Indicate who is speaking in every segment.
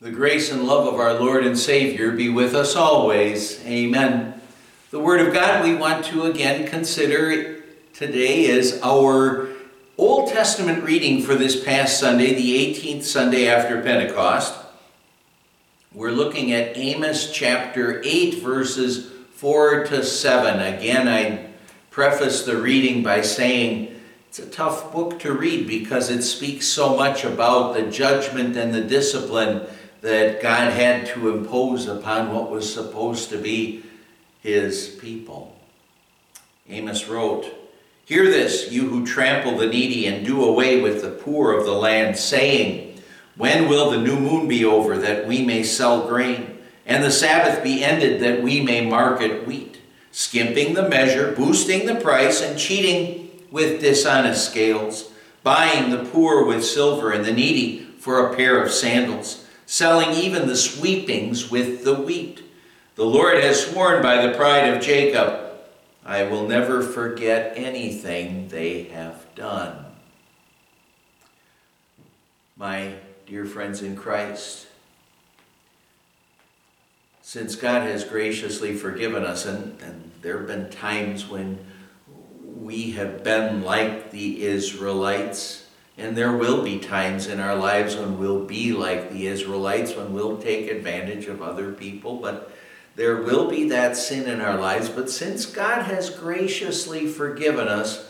Speaker 1: The grace and love of our Lord and Savior be with us always. Amen. The Word of God we want to again consider today is our Old Testament reading for this past Sunday, the 18th Sunday after Pentecost. We're looking at Amos chapter 8, verses 4 to 7. Again, I preface the reading by saying, it's a tough book to read because it speaks so much about the judgment and the discipline that God had to impose upon what was supposed to be his people. Amos wrote, Hear this, you who trample the needy and do away with the poor of the land, saying, When will the new moon be over that we may sell grain, and the Sabbath be ended that we may market wheat, skimping the measure, boosting the price, and cheating with dishonest scales, buying the poor with silver and the needy for a pair of sandals? Selling even the sweepings with the wheat. The Lord has sworn by the pride of Jacob, I will never forget anything they have done. My dear friends in Christ, since God has graciously forgiven us, and, and there have been times when we have been like the Israelites, and there will be times in our lives when we'll be like the Israelites, when we'll take advantage of other people, but there will be that sin in our lives. But since God has graciously forgiven us,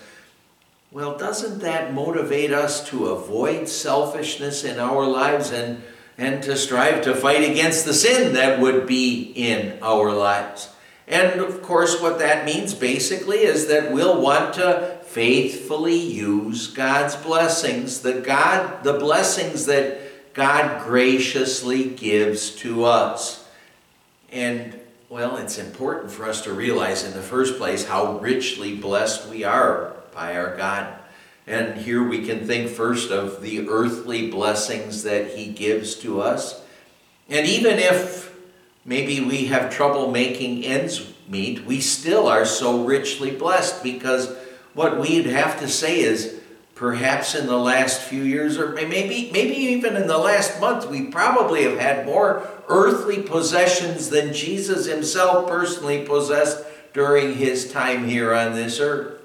Speaker 1: well, doesn't that motivate us to avoid selfishness in our lives and, and to strive to fight against the sin that would be in our lives? And of course, what that means basically is that we'll want to faithfully use God's blessings, the God, the blessings that God graciously gives to us. And well, it's important for us to realize in the first place how richly blessed we are by our God. And here we can think first of the earthly blessings that He gives to us. And even if maybe we have trouble making ends meet, we still are so richly blessed because what we'd have to say is perhaps in the last few years or maybe maybe even in the last month we probably have had more earthly possessions than Jesus himself personally possessed during his time here on this earth.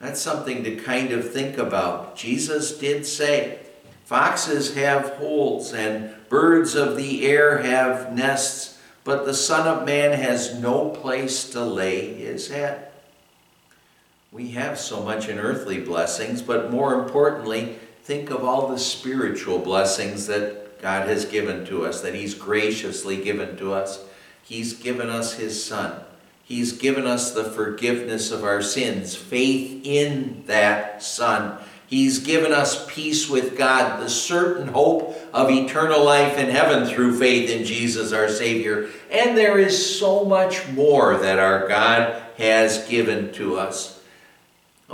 Speaker 1: That's something to kind of think about. Jesus did say, Foxes have holes and birds of the air have nests, but the Son of Man has no place to lay his head. We have so much in earthly blessings, but more importantly, think of all the spiritual blessings that God has given to us, that He's graciously given to us. He's given us His Son. He's given us the forgiveness of our sins, faith in that Son. He's given us peace with God, the certain hope of eternal life in heaven through faith in Jesus our Savior. And there is so much more that our God has given to us.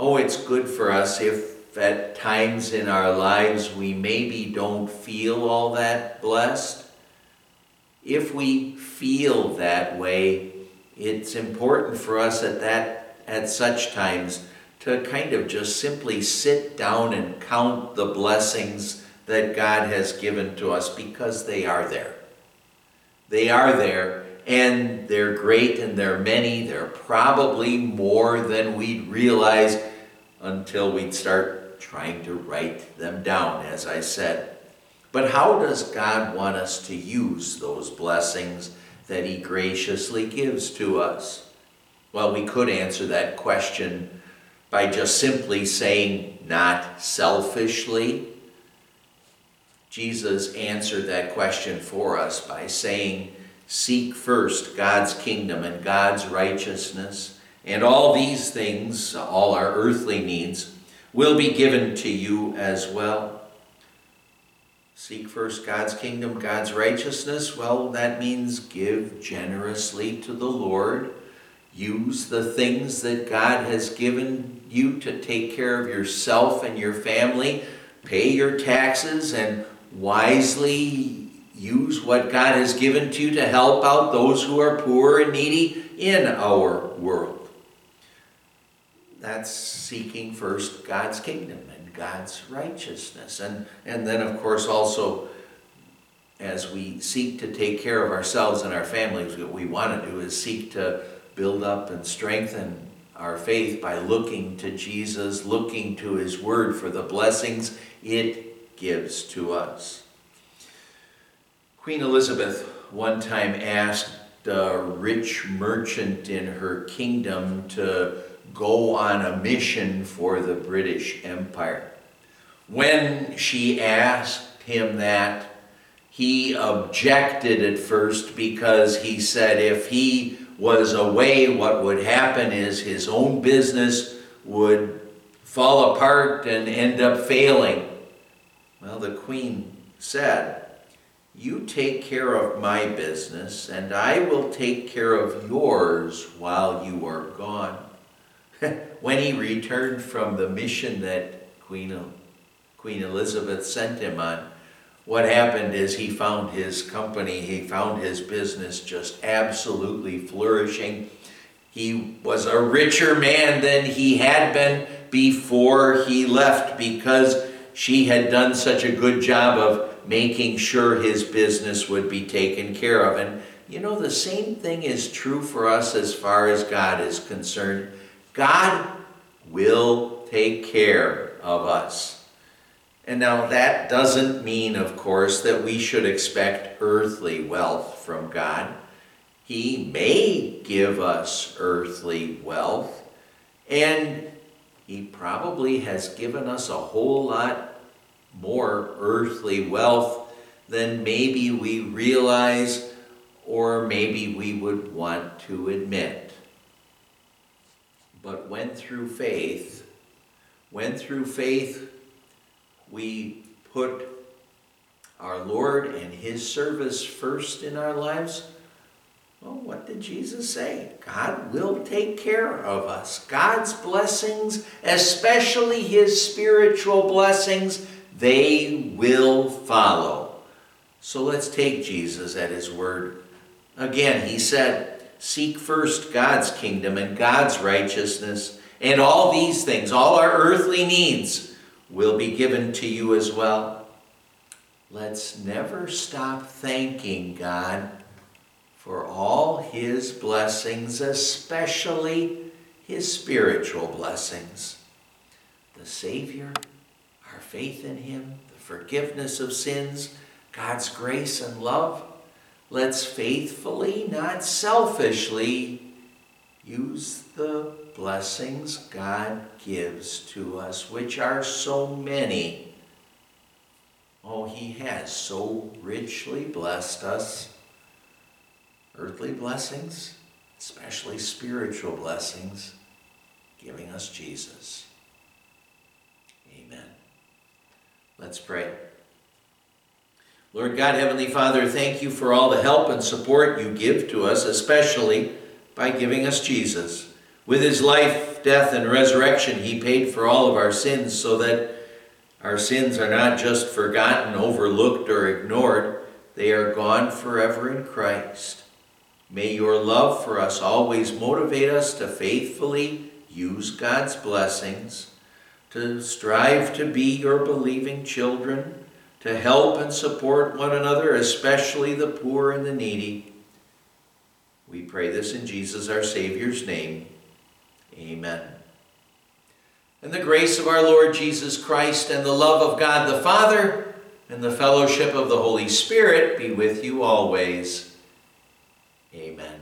Speaker 1: Oh, it's good for us if at times in our lives we maybe don't feel all that blessed. If we feel that way, it's important for us at that at such times to kind of just simply sit down and count the blessings that God has given to us because they are there. They are there and they're great and they're many. They're probably more than we'd realize until we'd start trying to write them down, as I said. But how does God want us to use those blessings that He graciously gives to us? Well, we could answer that question by just simply saying, not selfishly. Jesus answered that question for us by saying, Seek first God's kingdom and God's righteousness, and all these things, all our earthly needs, will be given to you as well. Seek first God's kingdom, God's righteousness. Well, that means give generously to the Lord. Use the things that God has given you to take care of yourself and your family. Pay your taxes and wisely use what God has given to you to help out those who are poor and needy in our world that's seeking first God's kingdom and God's righteousness. And, and then, of course, also, as we seek to take care of ourselves and our families, what we want to do is seek to build up and strengthen our faith by looking to Jesus, looking to His Word for the blessings it gives to us. Queen Elizabeth one time asked a rich merchant in her kingdom to go on a mission for the British Empire. When she asked him that, he objected at first because he said if he was away, what would happen is his own business would fall apart and end up failing. Well, the queen said, You take care of my business, and I will take care of yours while you are gone. when he returned from the mission that Queen, Queen Elizabeth sent him on, what happened is he found his company, he found his business just absolutely flourishing. He was a richer man than he had been before he left because she had done such a good job of making sure his business would be taken care of. And you know, the same thing is true for us as far as God is concerned. God will take care of us. And now that doesn't mean, of course, that we should expect earthly wealth from God. He may give us earthly wealth, and He probably has given us a whole lot more earthly wealth than maybe we realize or maybe we would want to admit. But when through faith, when through faith we put our Lord and His service first in our lives, well, what did Jesus say? God will take care of us. God's blessings, especially His spiritual blessings, they will follow. So let's take Jesus at His word. Again, He said, Seek first God's kingdom and God's righteousness, and all these things, all our earthly needs, will be given to you as well. Let's never stop thanking God for all His blessings, especially His spiritual blessings. The Savior, our faith in Him, the forgiveness of sins, God's grace and love. Let's faithfully, not selfishly, use the blessings God gives to us, which are so many. Oh, He has so richly blessed us. Earthly blessings, especially spiritual blessings, giving us Jesus. Amen. Let's pray. Lord God, Heavenly Father, thank you for all the help and support you give to us, especially by giving us Jesus. With his life, death, and resurrection, he paid for all of our sins so that our sins are not just forgotten, overlooked, or ignored. They are gone forever in Christ. May your love for us always motivate us to faithfully use God's blessings, to strive to be your believing children, to help and support one another, especially the poor and the needy. We pray this in Jesus, our Savior's name. Amen. And the grace of our Lord Jesus Christ and the love of God the Father and the fellowship of the Holy Spirit be with you always. Amen.